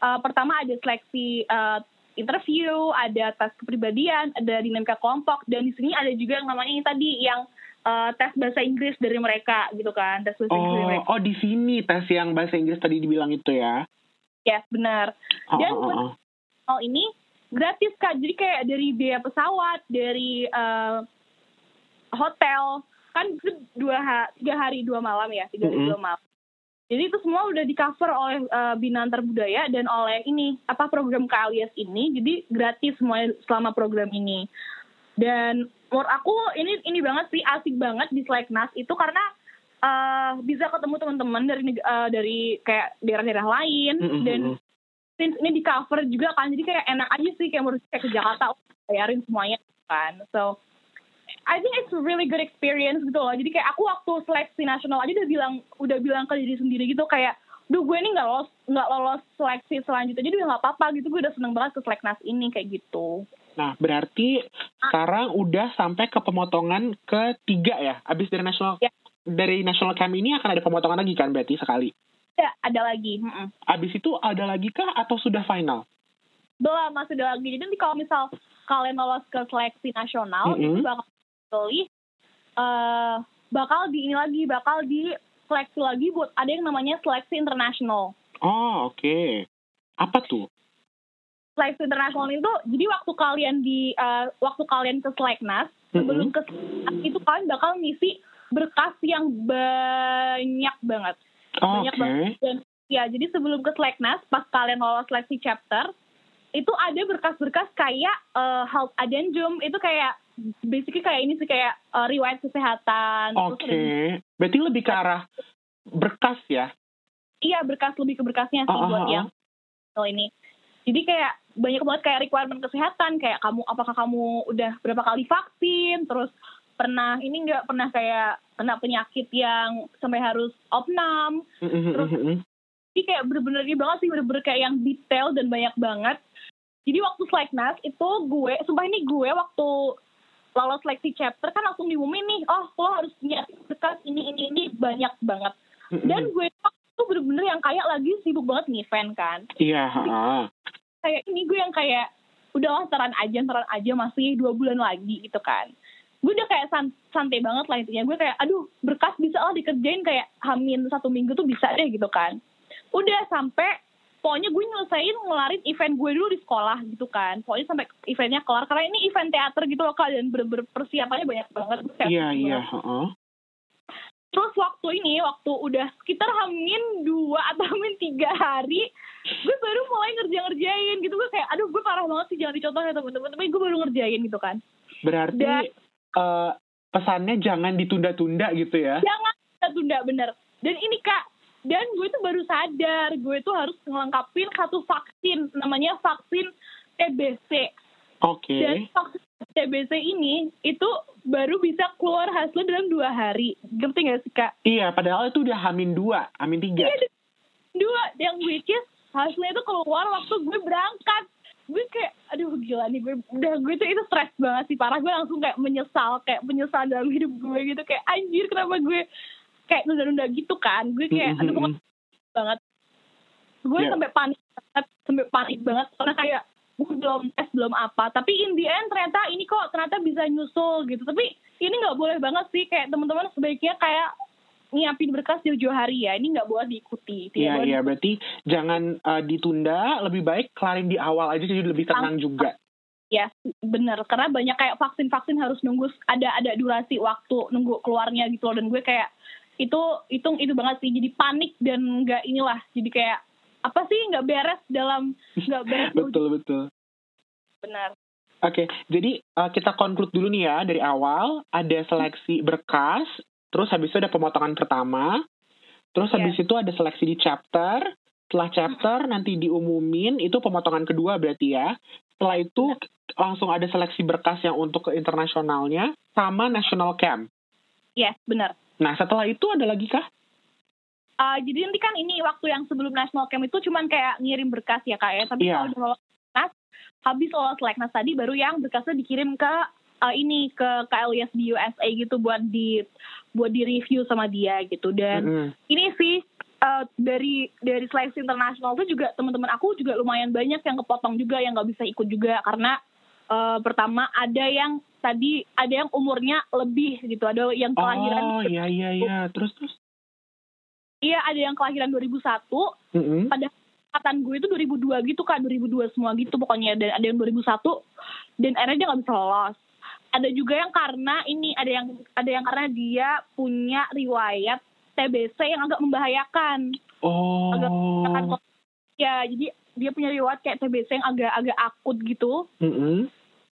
eh, pertama ada seleksi eh, interview ada tes kepribadian ada dinamika kelompok dan di sini ada juga yang namanya yang tadi yang eh, tes bahasa Inggris dari mereka gitu kan. Tes bahasa Inggris dari Oh, mereka. oh di sini tes yang bahasa Inggris tadi dibilang itu ya. yes benar. Oh, Dan oh, oh, oh. hal ini gratis kak. Jadi kayak dari biaya pesawat dari eh, hotel kan itu dua tiga hari dua malam ya tiga hari dua malam Jadi itu semua udah di cover oleh uh, Bina Antar Budaya dan oleh ini apa program KLIS ini. Jadi gratis semuanya selama program ini. Dan menurut aku ini ini banget sih asik banget di Slacknas itu karena uh, bisa ketemu teman-teman dari uh, dari kayak daerah-daerah lain mm -hmm. dan since ini di cover juga kan jadi kayak enak aja sih kayak menurut kayak ke Jakarta bayarin semuanya kan. So I think it's a really good experience gitu loh. Jadi kayak aku waktu seleksi nasional aja udah bilang udah bilang ke diri sendiri gitu kayak duh gue ini nggak lolos nggak lolos seleksi selanjutnya jadi udah nggak apa-apa gitu gue udah seneng banget ke seleknas ini kayak gitu nah berarti sekarang udah sampai ke pemotongan ketiga ya abis dari national ya. dari national camp ini akan ada pemotongan lagi kan berarti sekali ya ada lagi mm -mm. abis itu ada lagi kah atau sudah final belum masih ada lagi jadi nanti kalau misal kalian lolos ke seleksi nasional mm -hmm. itu bakal uh, bakal di ini lagi bakal di seleksi lagi buat ada yang namanya seleksi internasional. Oh oke. Okay. Apa tuh? Seleksi internasional itu jadi waktu kalian di uh, waktu kalian ke seleknas mm-hmm. sebelum ke itu kalian bakal ngisi berkas yang banyak banget. Oh, banyak okay. banget. Dan ya jadi sebelum ke seleknas pas kalian lolos seleksi chapter itu ada berkas-berkas kayak uh, health addendum itu kayak basically kayak ini sih kayak uh, riwayat kesehatan. Oke. Okay. Berarti lebih ke arah berkas ya? Iya berkas lebih ke berkasnya sih uh, buat uh, yang uh. ini. Jadi kayak banyak banget kayak requirement kesehatan kayak kamu apakah kamu udah berapa kali vaksin terus pernah ini nggak pernah kayak kena penyakit yang sampai harus opnam terus jadi kayak bener-bener banget sih bener-bener kayak yang detail dan banyak banget jadi waktu Slacknas itu gue sumpah ini gue waktu lolos seleksi chapter kan langsung diumumin nih oh lo harus punya berkas ini ini ini banyak banget. Dan gue tuh bener-bener yang kayak lagi sibuk banget nih fan kan. Iya yeah. kayak ini gue yang kayak udahlah taran aja taran aja masih dua bulan lagi gitu kan. Gue udah kayak san santai banget lah intinya. Gue kayak aduh berkas bisa lah dikerjain kayak hamin satu minggu tuh bisa deh gitu kan. Udah sampai pokoknya gue nyelesain ngelarin event gue dulu di sekolah gitu kan. Pokoknya sampai eventnya kelar karena ini event teater gitu loh kak. Dan bener-bener persiapannya banyak banget iya iya uh terus waktu ini waktu udah sekitar hamin dua atau hamin tiga hari gue baru mulai ngerjain-ngerjain gitu. Gue kayak aduh gue parah banget sih jangan dicontoh ya temen-temen tapi gue baru ngerjain gitu kan. Berarti dan, uh, pesannya jangan ditunda-tunda gitu ya? Jangan ditunda bener. Dan ini kak dan gue tuh baru sadar gue tuh harus ngelengkapin satu vaksin namanya vaksin TBC oke. Okay. dan vaksin TBC ini itu baru bisa keluar hasil dalam dua hari. Ngerti gak sih kak? Iya padahal itu udah hamin dua hamin tiga. Iya, dua. Yang which is hasilnya itu keluar waktu gue berangkat. Gue kayak aduh gila nih gue. Udah gue tuh itu stres banget sih parah. Gue langsung kayak menyesal kayak menyesal dalam hidup gue gitu. Kayak anjir kenapa gue kayak nunda-nunda gitu kan. Gue kayak aduh pokoknya banget. Gue yeah. sampai panik banget sampai panik banget. Karena kayak gue belum tes belum apa. Tapi in the end ternyata ini kok ternyata bisa nyusul gitu. Tapi ini nggak boleh banget sih. Kayak teman-teman sebaiknya kayak nyiapin berkas jauh-jauh hari ya. Ini nggak boleh diikuti. Iya iya. berarti jangan uh, ditunda. Lebih baik kelarin di awal aja jadi lebih tenang juga. Ya bener. Karena banyak kayak vaksin vaksin harus nunggu ada ada durasi waktu nunggu keluarnya gitu loh. Dan gue kayak itu itu itu banget sih. Jadi panik dan nggak inilah. Jadi kayak apa sih? Nggak beres dalam nggak beres betul betul. Benar. Oke okay, jadi uh, kita konklut dulu nih ya dari awal. Ada seleksi berkas terus habis itu ada pemotongan pertama. Terus yeah. habis itu ada seleksi di chapter. Setelah chapter nanti diumumin itu pemotongan kedua berarti ya. Setelah itu langsung ada seleksi berkas yang untuk ke internasionalnya sama national camp. Yes, benar. Nah, setelah itu ada lagi kah? Uh, jadi nanti kan ini waktu yang sebelum national camp itu cuman kayak ngirim berkas ya kak ya. Tapi yeah. kalau udah lolos berkas, habis lolos leknas tadi baru yang berkasnya dikirim ke uh, ini ke KLIS di USA gitu buat di buat di review sama dia gitu. Dan mm -hmm. ini sih uh, dari dari seleksi internasional itu juga teman-teman aku juga lumayan banyak yang kepotong juga yang nggak bisa ikut juga karena uh, pertama ada yang tadi ada yang umurnya lebih gitu ada yang kelahiran oh iya iya iya terus terus iya ada yang kelahiran 2001 mm -hmm. pada angkatan gue itu 2002 gitu kan 2002 semua gitu pokoknya dan ada yang 2001 dan akhirnya dia nggak bisa lolos ada juga yang karena ini ada yang ada yang karena dia punya riwayat TBC yang agak membahayakan. Oh. Agak membahayakan. Ya, jadi dia punya riwayat kayak TBC yang agak-agak akut gitu. Mm -hmm.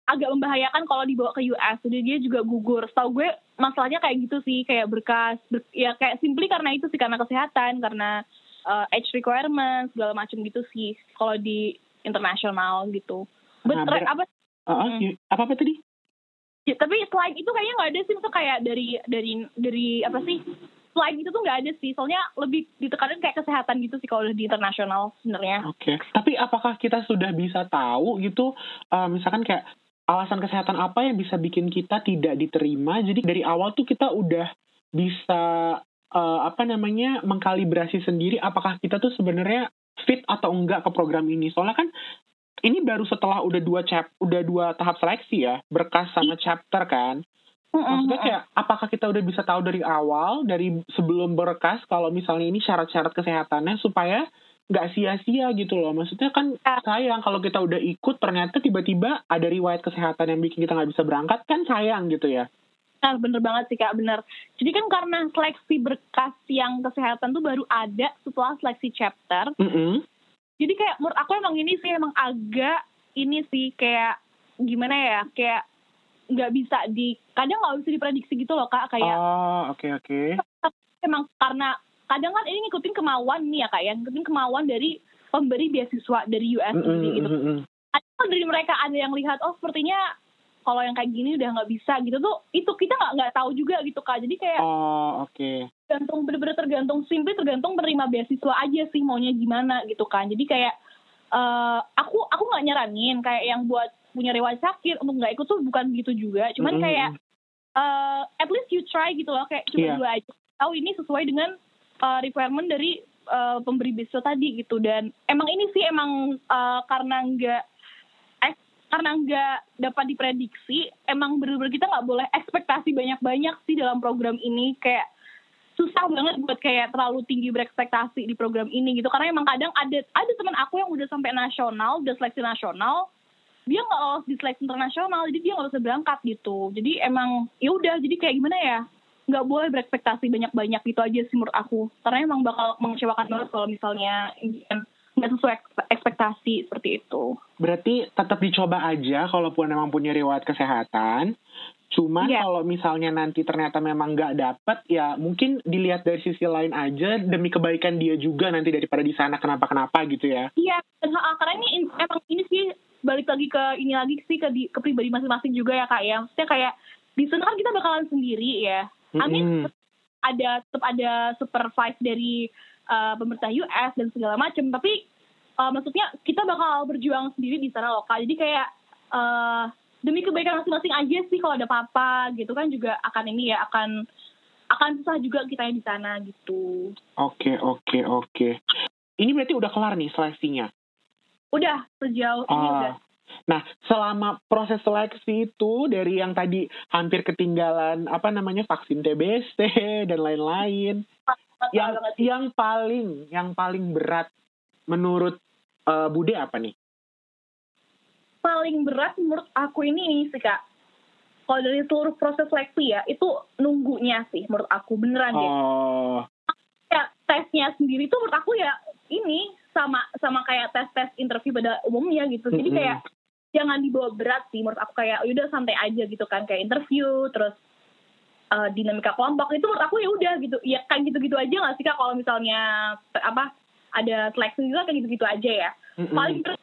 Agak membahayakan kalau dibawa ke US. Jadi dia juga gugur. Setahu gue masalahnya kayak gitu sih, kayak berkas, ber, ya kayak simply karena itu sih karena kesehatan, karena uh, age requirements segala macam gitu sih. Kalau di internasional gitu. But, nah, ber- apa? Uh, uh, hmm. apa apa tadi? Ya, tapi selain itu kayaknya nggak ada sih, itu kayak dari dari dari apa sih? Selain itu tuh nggak ada sih, soalnya lebih ditekanin kayak kesehatan gitu sih kalau di internasional sebenarnya. Oke, okay. tapi apakah kita sudah bisa tahu gitu, uh, misalkan kayak alasan kesehatan apa yang bisa bikin kita tidak diterima? Jadi dari awal tuh kita udah bisa uh, apa namanya mengkalibrasi sendiri apakah kita tuh sebenarnya fit atau enggak ke program ini. Soalnya kan ini baru setelah udah dua chap udah dua tahap seleksi ya berkas sama chapter kan maksudnya kayak apakah kita udah bisa tahu dari awal dari sebelum berkas kalau misalnya ini syarat-syarat kesehatannya supaya nggak sia-sia gitu loh maksudnya kan ya. sayang kalau kita udah ikut ternyata tiba-tiba ada riwayat kesehatan yang bikin kita nggak bisa berangkat kan sayang gitu ya Nah, bener banget sih kak, bener. Jadi kan karena seleksi berkas yang kesehatan tuh baru ada setelah seleksi chapter. Mm -hmm jadi kayak menurut aku emang ini sih emang agak ini sih kayak gimana ya kayak nggak bisa di kadang nggak bisa diprediksi gitu loh kak kayak oh oke okay, oke okay. emang karena kadang kan ini ngikutin kemauan nih ya kak ya. Ngikutin kemauan dari pemberi beasiswa dari US mm -hmm, gitu. ada dari mereka ada yang lihat oh sepertinya kalau yang kayak gini udah nggak bisa gitu tuh. Itu kita nggak nggak tahu juga gitu kak. Jadi kayak oh oke. okay. tergantung bener-bener tergantung simply tergantung menerima beasiswa aja sih maunya gimana gitu kan. Jadi kayak uh, aku aku nggak nyaranin kayak yang buat punya riwayat sakit untuk nggak ikut tuh bukan gitu juga. Cuman mm -hmm. kayak uh, at least you try gitu loh. Kayak cuma yeah. dua aja tahu ini sesuai dengan uh, requirement dari uh, pemberi beasiswa tadi gitu. Dan emang ini sih emang uh, karena nggak karena nggak dapat diprediksi emang bener-bener kita nggak boleh ekspektasi banyak-banyak sih dalam program ini. Kayak susah banget buat kayak terlalu tinggi berekspektasi di program ini gitu. Karena emang kadang ada ada teman aku yang udah sampai nasional udah seleksi nasional dia nggak lolos di seleksi internasional jadi dia nggak bisa berangkat gitu. Jadi emang ya udah jadi kayak gimana ya nggak boleh berekspektasi banyak-banyak gitu aja sih menurut aku karena emang bakal mengecewakan banget kalau misalnya nggak sesuai ekspektasi seperti itu. Berarti tetap dicoba aja kalaupun memang punya riwayat kesehatan. Cuman yeah. kalau misalnya nanti ternyata memang nggak dapet, ya mungkin dilihat dari sisi lain aja demi kebaikan dia juga nanti daripada di sana kenapa-kenapa gitu ya. Iya, yeah, karena ini emang ini sih balik lagi ke ini lagi sih ke di, ke pribadi masing-masing juga ya kak ya. Maksudnya kayak di sana kan kita bakalan sendiri ya. Amin. Mm -hmm. Ada tetap ada supervise dari uh, pemerintah US dan segala macam tapi uh, maksudnya kita bakal berjuang sendiri di sana lokal jadi kayak uh, demi kebaikan masing-masing aja sih kalau ada apa-apa gitu kan juga akan ini ya akan akan susah juga kita yang di sana gitu. Oke okay, oke okay, oke. Okay. Ini berarti udah kelar nih seleksinya? Udah sejauh ini ah. udah. Nah, selama proses seleksi itu dari yang tadi hampir ketinggalan apa namanya vaksin TBC dan lain-lain, yang yang paling yang paling berat menurut uh, Bude apa nih? Paling berat menurut aku ini sih kak. Kalau dari seluruh proses seleksi ya itu nunggunya sih menurut aku beneran deh. Oh. Ya tesnya sendiri tuh menurut aku ya ini sama sama kayak tes tes interview pada umumnya gitu. Jadi mm -hmm. Jangan dibawa berat sih menurut aku kayak udah santai aja gitu kan. Kayak interview terus uh, dinamika kelompok itu menurut aku ya udah gitu. Ya kayak gitu-gitu aja nggak sih kak kalau misalnya apa ada seleksi juga kayak gitu-gitu aja ya. Mm-hmm. paling terus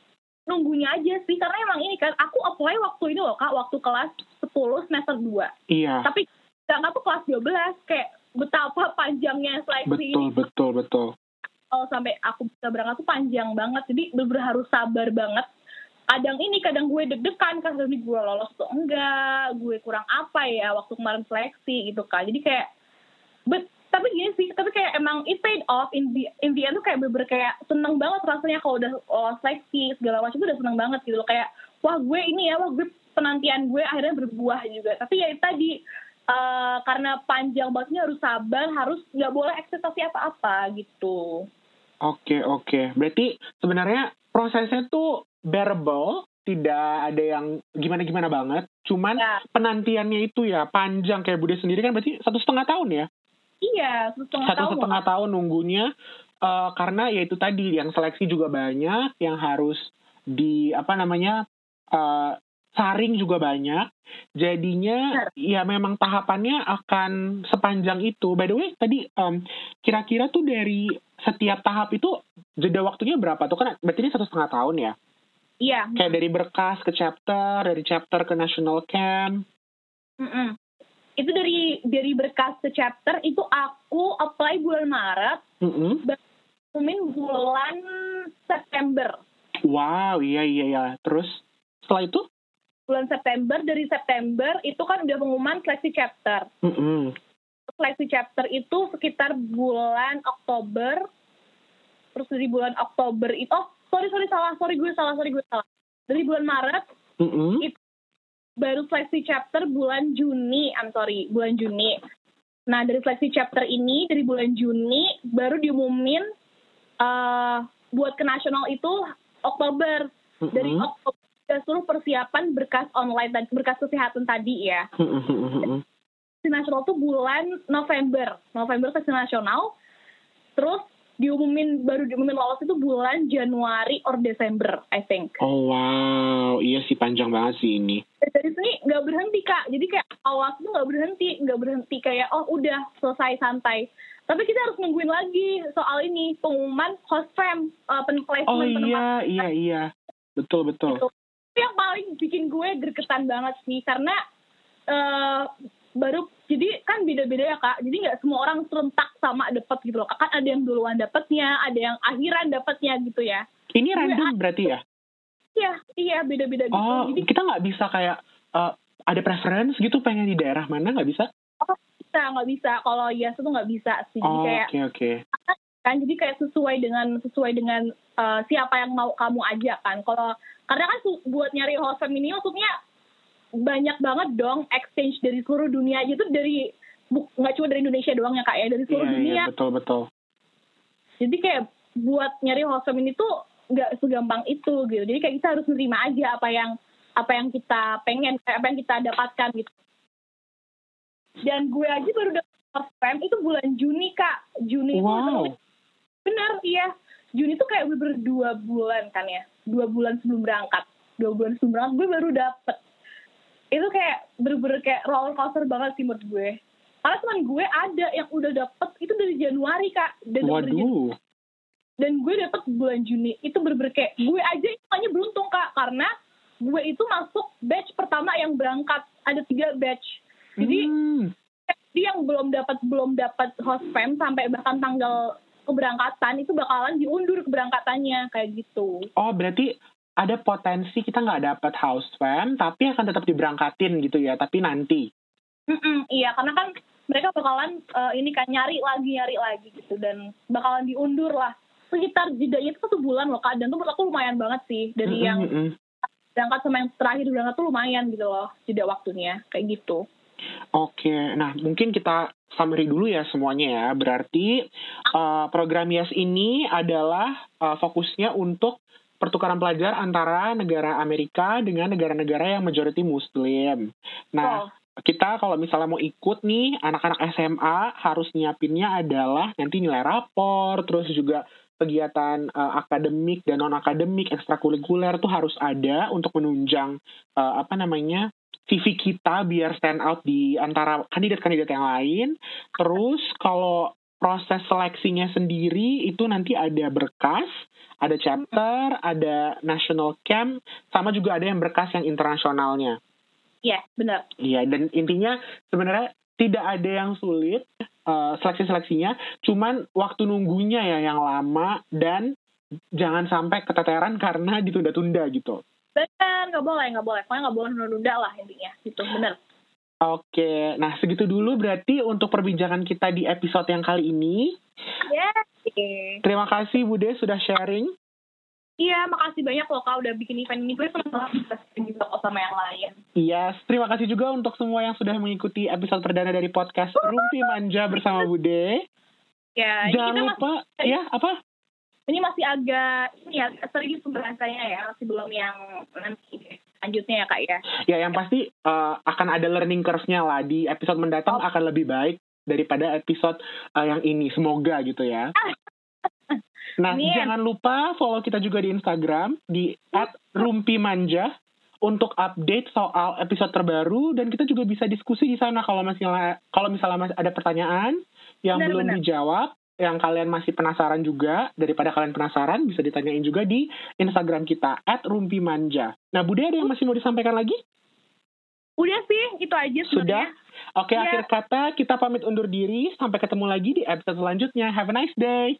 nunggunya aja sih karena emang ini kan aku apply waktu ini loh kak waktu kelas 10 semester 2 iya. Tapi nggak tuh kelas 12 kayak betapa panjangnya seleksi betul, ini betul betul. Kalau sampai aku bisa berangkat tuh panjang banget jadi bener-bener harus sabar banget kadang ini kadang gue deg-degan kan gue lolos tuh enggak gue kurang apa ya waktu kemarin seleksi gitu kan jadi kayak but tapi gini sih tapi kayak emang it paid off in the in the end tuh kayak bener, kayak seneng banget rasanya kalau udah lolos seleksi segala macam udah seneng banget gitu loh. Kayak wah gue ini ya wah gue penantian gue akhirnya berbuah juga. Tapi ya tadi uh, karena panjang bangetnya harus sabar harus nggak boleh ekspektasi apa-apa gitu. Oke okay, oke. Okay. berarti sebenarnya prosesnya tuh bearable, tidak ada yang gimana-gimana banget. Cuman ya. penantiannya itu ya panjang kayak Bude sendiri kan berarti satu setengah tahun ya? Iya, satu setengah satu tahun. setengah tahun nunggunya uh, karena ya itu tadi yang seleksi juga banyak, yang harus di apa namanya uh, saring juga banyak. Jadinya Benar. ya memang tahapannya akan sepanjang itu. By the way, tadi um, kira-kira tuh dari setiap tahap itu jeda waktunya berapa tuh kan? Berarti ini satu setengah tahun ya? Iya. Kayak dari berkas ke chapter, dari chapter ke national camp. Mm -mm itu dari dari berkas ke chapter itu aku apply bulan Maret mm -hmm. bulan September wow iya iya iya terus setelah itu bulan September dari September itu kan udah pengumuman seleksi chapter mm -hmm. Seleksi chapter itu sekitar bulan Oktober terus dari bulan Oktober itu oh sorry sorry salah sorry gue salah sorry gue salah dari bulan Maret mm -hmm. itu baru seleksi chapter bulan Juni, I'm sorry, bulan Juni. Nah, dari seleksi chapter ini, dari bulan Juni, baru diumumin uh, buat ke nasional itu Oktober. Mm-hmm. Dari Oktober, seluruh persiapan berkas online, dan berkas kesehatan tadi ya. Mm-hmm. nasional itu bulan November. November seleksi nasional. Terus diumumin baru diumumin lolos itu bulan Januari or Desember I think. Oh wow, iya sih panjang banget sih ini. Dari sini nggak berhenti kak, jadi kayak awal itu nggak berhenti, nggak berhenti kayak oh udah selesai santai. Tapi kita harus nungguin lagi soal ini pengumuman host fam uh, placement Oh iya iya iya betul betul. Itu. yang paling bikin gue gergetan banget sih karena uh, baru jadi kan beda-beda ya kak. Jadi nggak semua orang serentak sama dapat gitu loh kan ada yang duluan dapatnya ada yang akhiran dapatnya gitu ya. Ini random berarti ya? Iya iya beda-beda gitu. Oh jadi, kita nggak bisa kayak uh, ada preference gitu pengen di daerah mana nggak bisa? Oh bisa nggak bisa. Kalau yes itu nggak bisa sih. Jadi oh, kayak oke. Okay, okay. kan jadi kayak sesuai dengan sesuai dengan uh, siapa yang mau kamu ajak kan. Kalau karena kan buat nyari host femini maksudnya banyak banget dong exchange dari seluruh dunia. Itu dari nggak cuma dari Indonesia doang ya kak ya. Dari seluruh yeah, dunia. yeah, betul betul. Jadi kayak buat nyari hostel ini tuh nggak segampang itu gitu. Jadi kayak kita harus menerima aja apa yang apa yang kita pengen apa yang kita dapatkan gitu. Dan gue aja baru dapat hostel itu bulan Juni kak. Juni wow. itu benar iya. Juni tuh kayak berdua bulan kan ya. Dua bulan sebelum berangkat. Dua bulan sebelum berangkat gue baru dapet itu kayak bener-bener kayak roller coaster banget sih menurut gue karena teman gue ada yang udah dapet itu dari Januari kak dan Waduh. dan gue dapet bulan Juni itu bener-bener kayak gue aja hanya beruntung kak karena gue itu masuk batch pertama yang berangkat ada tiga batch jadi hmm. dia yang belum dapat belum dapat host fam sampai bahkan tanggal keberangkatan itu bakalan diundur keberangkatannya kayak gitu. Oh berarti ada potensi kita nggak dapat house fam tapi akan tetap diberangkatin gitu ya tapi nanti Mm-mm, iya karena kan mereka bakalan uh, ini kan nyari lagi nyari lagi gitu dan bakalan diundur lah sekitar jedanya itu satu bulan loh kak dan tuh menurut aku lumayan banget sih dari mm-hmm. yang berangkat sama yang terakhir berangkat tuh lumayan gitu loh jeda waktunya kayak gitu Oke, nah mungkin kita summary dulu ya semuanya ya. Berarti uh, program YES ini adalah uh, fokusnya untuk pertukaran pelajar antara negara Amerika dengan negara-negara yang majority Muslim. Nah, oh. kita kalau misalnya mau ikut nih, anak-anak SMA harus nyiapinnya adalah nanti nilai rapor, terus juga kegiatan uh, akademik dan non akademik ekstrakurikuler tuh harus ada untuk menunjang uh, apa namanya CV kita biar stand out di antara kandidat-kandidat yang lain. Terus kalau proses seleksinya sendiri itu nanti ada berkas, ada chapter, ada national camp, sama juga ada yang berkas yang internasionalnya. Iya, yeah, benar. Iya, dan intinya sebenarnya tidak ada yang sulit uh, seleksi-seleksinya, cuman waktu nunggunya ya yang lama dan jangan sampai keteteran karena ditunda-tunda gitu. Benar, nggak boleh, nggak boleh. Pokoknya nggak boleh nunda-nunda lah intinya, gitu, benar. Oke, nah segitu dulu berarti untuk perbincangan kita di episode yang kali ini. Ya. Terima kasih Bude sudah sharing. Iya, makasih banyak loh kak udah bikin event ini. Gue senang banget bisa juga kok sama yang lain. Iya, yes, terima kasih juga untuk semua yang sudah mengikuti episode perdana dari podcast Rumpi Manja bersama Bude. Ya, Jangan kita lupa, masih, ya apa? Ini masih agak, ini ya, serius pembahasannya ya, masih belum yang nanti selanjutnya ya kak ya. Ya yang pasti uh, akan ada learning curve-nya lah di episode mendatang oh. akan lebih baik daripada episode uh, yang ini. Semoga gitu ya. Nah, jangan lupa follow kita juga di Instagram di @rumpimanja untuk update soal episode terbaru dan kita juga bisa diskusi di sana kalau masih kalau misalnya ada pertanyaan yang benar, belum benar. dijawab yang kalian masih penasaran juga daripada kalian penasaran bisa ditanyain juga di Instagram kita @rumpimanja. Nah, Bude ada yang masih mau disampaikan lagi? Udah sih, itu aja sebenarnya. Sudah? Oke, ya. akhir kata kita pamit undur diri. Sampai ketemu lagi di episode selanjutnya. Have a nice day.